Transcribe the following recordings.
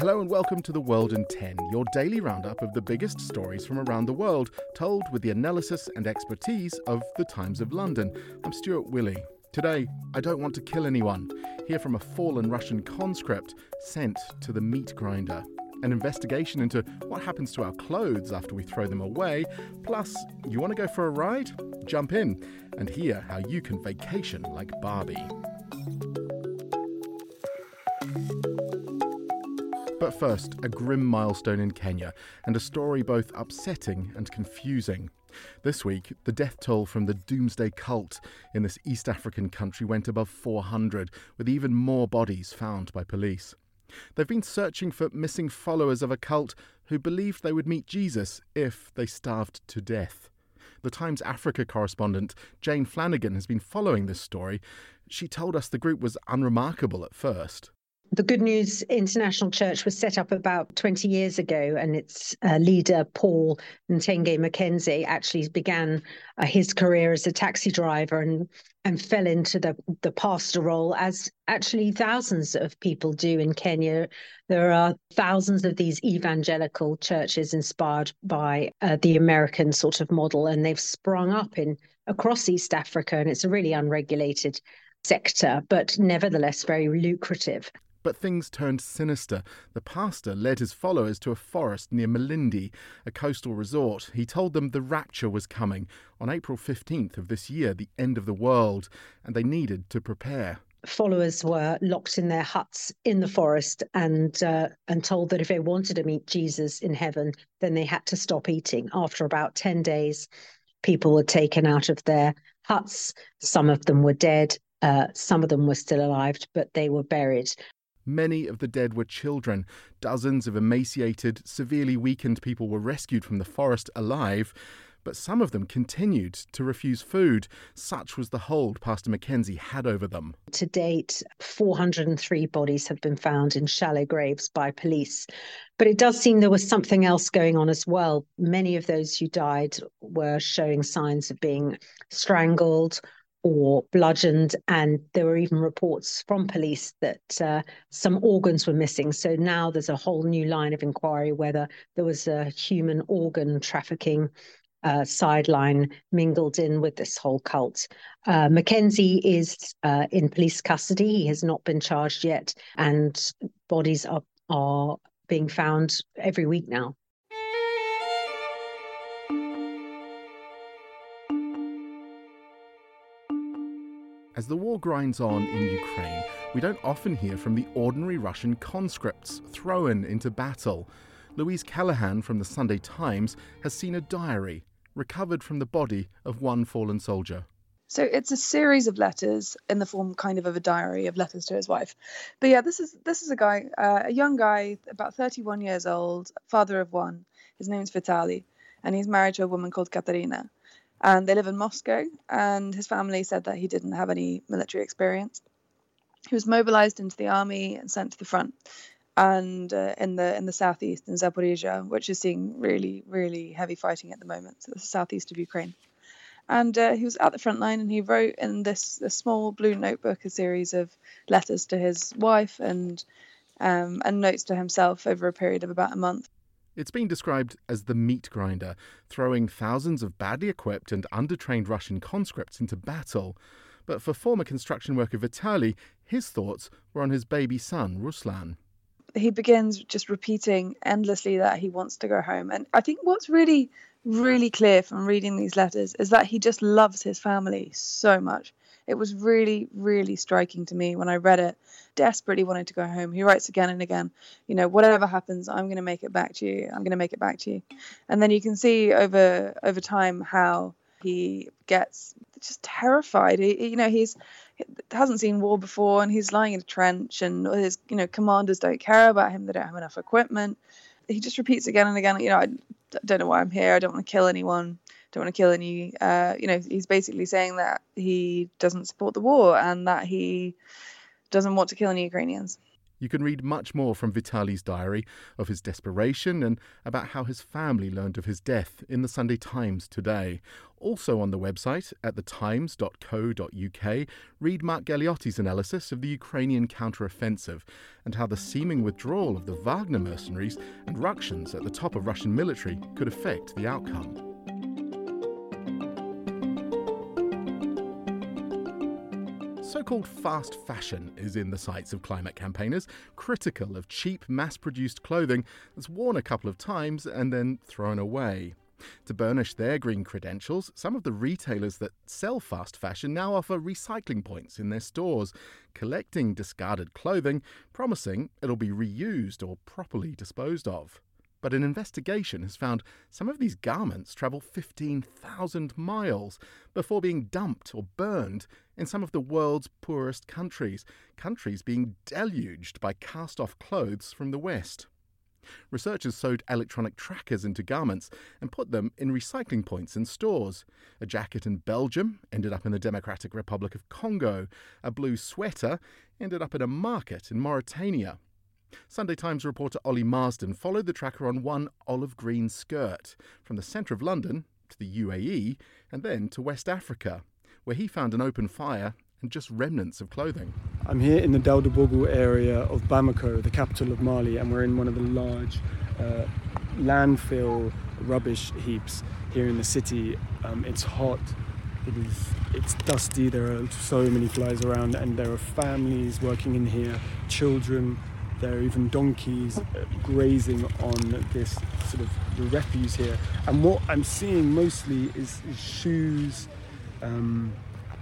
Hello and welcome to The World in 10, your daily roundup of the biggest stories from around the world, told with the analysis and expertise of The Times of London. I'm Stuart Willey. Today, I don't want to kill anyone. Hear from a fallen Russian conscript sent to the meat grinder. An investigation into what happens to our clothes after we throw them away. Plus, you want to go for a ride? Jump in and hear how you can vacation like Barbie. But first, a grim milestone in Kenya and a story both upsetting and confusing. This week, the death toll from the Doomsday Cult in this East African country went above 400, with even more bodies found by police. They've been searching for missing followers of a cult who believed they would meet Jesus if they starved to death. The Times Africa correspondent Jane Flanagan has been following this story. She told us the group was unremarkable at first. The Good News International Church was set up about 20 years ago, and its uh, leader, Paul Nthenge Mackenzie, actually began uh, his career as a taxi driver and, and fell into the, the pastor role, as actually thousands of people do in Kenya. There are thousands of these evangelical churches inspired by uh, the American sort of model, and they've sprung up in across East Africa, and it's a really unregulated sector, but nevertheless very lucrative. But things turned sinister. The pastor led his followers to a forest near Malindi, a coastal resort. He told them the rapture was coming on April 15th of this year, the end of the world, and they needed to prepare. Followers were locked in their huts in the forest and uh, and told that if they wanted to meet Jesus in heaven, then they had to stop eating. After about 10 days, people were taken out of their huts. Some of them were dead. Uh, some of them were still alive, but they were buried. Many of the dead were children. Dozens of emaciated, severely weakened people were rescued from the forest alive, but some of them continued to refuse food. Such was the hold Pastor Mackenzie had over them. To date, 403 bodies have been found in shallow graves by police. But it does seem there was something else going on as well. Many of those who died were showing signs of being strangled or bludgeoned. And there were even reports from police that uh, some organs were missing. So now there's a whole new line of inquiry whether there was a human organ trafficking. Uh, sideline mingled in with this whole cult. Uh, Mackenzie is uh, in police custody. He has not been charged yet, and bodies are are being found every week now. As the war grinds on in Ukraine, we don't often hear from the ordinary Russian conscripts thrown into battle. Louise Callaghan from the Sunday Times has seen a diary recovered from the body of one fallen soldier. So it's a series of letters in the form kind of of a diary of letters to his wife. But yeah, this is this is a guy, uh, a young guy, about 31 years old, father of one. His name's Vitali, and he's married to a woman called Katerina and they live in Moscow. And his family said that he didn't have any military experience. He was mobilized into the army and sent to the front, and uh, in the in the southeast in Zaporizhia, which is seeing really really heavy fighting at the moment. So the southeast of Ukraine. And uh, he was at the front line, and he wrote in this, this small blue notebook a series of letters to his wife and um, and notes to himself over a period of about a month. It's been described as the meat grinder, throwing thousands of badly equipped and undertrained Russian conscripts into battle. But for former construction worker Vitali, his thoughts were on his baby son, Ruslan. He begins just repeating endlessly that he wants to go home. And I think what's really, really clear from reading these letters is that he just loves his family so much. It was really, really striking to me when I read it. Desperately wanted to go home. He writes again and again, you know, whatever happens, I'm going to make it back to you. I'm going to make it back to you. And then you can see over over time how he gets just terrified. He, you know, he's he hasn't seen war before, and he's lying in a trench, and his you know commanders don't care about him. They don't have enough equipment. He just repeats again and again. You know, I don't know why I'm here. I don't want to kill anyone don't want to kill any. Uh, you know, he's basically saying that he doesn't support the war and that he doesn't want to kill any Ukrainians. You can read much more from Vitali's diary of his desperation and about how his family learned of his death in the Sunday Times today. Also on the website at thetimes.co.uk, read Mark Galeotti's analysis of the Ukrainian counter-offensive and how the seeming withdrawal of the Wagner mercenaries and ructions at the top of Russian military could affect the outcome. So called fast fashion is in the sights of climate campaigners, critical of cheap, mass produced clothing that's worn a couple of times and then thrown away. To burnish their green credentials, some of the retailers that sell fast fashion now offer recycling points in their stores, collecting discarded clothing, promising it'll be reused or properly disposed of. But an investigation has found some of these garments travel 15,000 miles before being dumped or burned in some of the world's poorest countries, countries being deluged by cast off clothes from the West. Researchers sewed electronic trackers into garments and put them in recycling points in stores. A jacket in Belgium ended up in the Democratic Republic of Congo. A blue sweater ended up in a market in Mauritania. Sunday Times reporter Ollie Marsden followed the tracker on one olive green skirt from the centre of London to the UAE and then to West Africa, where he found an open fire and just remnants of clothing. I'm here in the Daouda area of Bamako, the capital of Mali, and we're in one of the large uh, landfill rubbish heaps here in the city. Um, it's hot. It is, it's dusty. There are so many flies around, and there are families working in here, children, there are even donkeys uh, grazing on this sort of refuse here. And what I'm seeing mostly is, is shoes, um,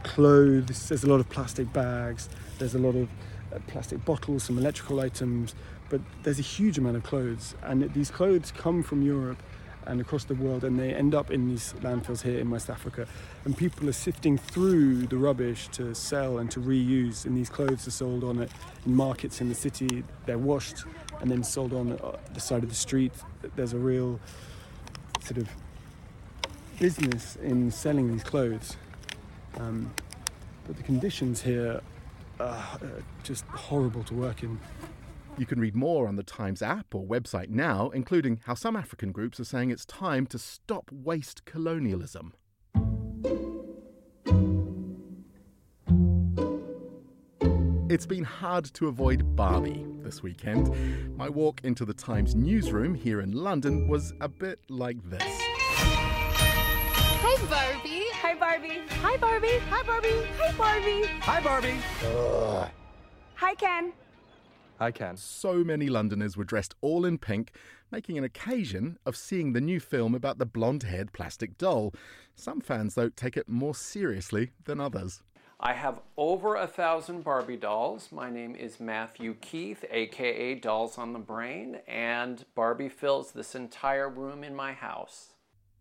clothes. There's a lot of plastic bags. There's a lot of uh, plastic bottles, some electrical items. But there's a huge amount of clothes, and these clothes come from Europe and across the world, and they end up in these landfills here in West Africa. And people are sifting through the rubbish to sell and to reuse. And these clothes are sold on in markets in the city. They're washed and then sold on the side of the street. There's a real sort of business in selling these clothes. Um, but the conditions here are just horrible to work in. You can read more on the Times app or website now, including how some African groups are saying it's time to stop waste colonialism. It's been hard to avoid Barbie this weekend. My walk into the Times newsroom here in London was a bit like this. Hi, Barbie. Hi, Barbie. Hi, Barbie. Hi, Barbie. Hi, Barbie. Hi, Barbie. Ugh. Hi, Ken. I can. So many Londoners were dressed all in pink, making an occasion of seeing the new film about the blonde haired plastic doll. Some fans, though, take it more seriously than others. I have over a thousand Barbie dolls. My name is Matthew Keith, aka Dolls on the Brain, and Barbie fills this entire room in my house.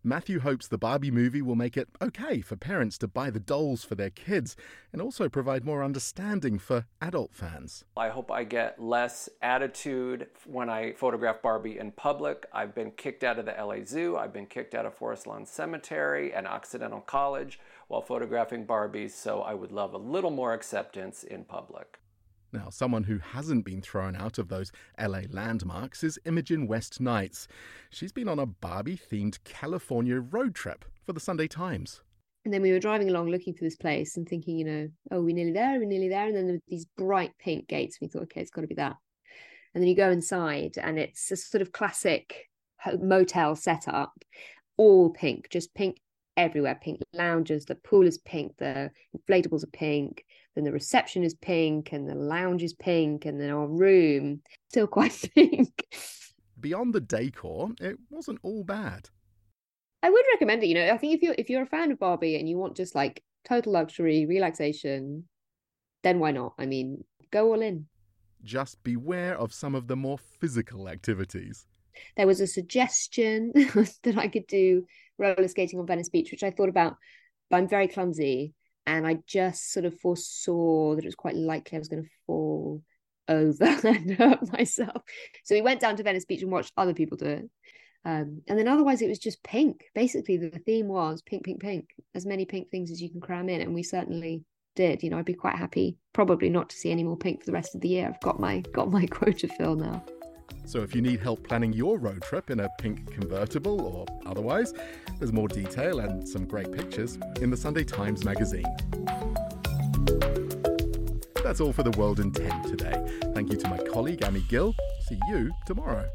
Matthew hopes the Barbie movie will make it okay for parents to buy the dolls for their kids and also provide more understanding for adult fans. I hope I get less attitude when I photograph Barbie in public. I've been kicked out of the LA Zoo, I've been kicked out of Forest Lawn Cemetery and Occidental College while photographing Barbies, so I would love a little more acceptance in public. Now, someone who hasn't been thrown out of those LA landmarks is Imogen West Knights. She's been on a Barbie themed California road trip for the Sunday Times. And then we were driving along looking for this place and thinking, you know, oh, we're nearly there, we're nearly there. And then there were these bright pink gates. We thought, okay, it's got to be that. And then you go inside and it's a sort of classic motel setup, all pink, just pink everywhere pink lounges the pool is pink the inflatables are pink then the reception is pink and the lounge is pink and then our room still quite pink. Beyond the decor it wasn't all bad. I would recommend it you know i think if you're if you're a fan of barbie and you want just like total luxury relaxation then why not? I mean go all in. Just beware of some of the more physical activities. There was a suggestion that I could do roller skating on Venice Beach, which I thought about, but I'm very clumsy. And I just sort of foresaw that it was quite likely I was going to fall over and hurt myself. So we went down to Venice Beach and watched other people do it. Um, and then otherwise it was just pink. Basically, the theme was pink, pink, pink, as many pink things as you can cram in. And we certainly did. You know, I'd be quite happy, probably not to see any more pink for the rest of the year. I've got my got my quota fill now. So if you need help planning your road trip in a pink convertible or otherwise, there's more detail and some great pictures in the Sunday Times magazine. That's all for the World in 10 today. Thank you to my colleague Amy Gill. See you tomorrow.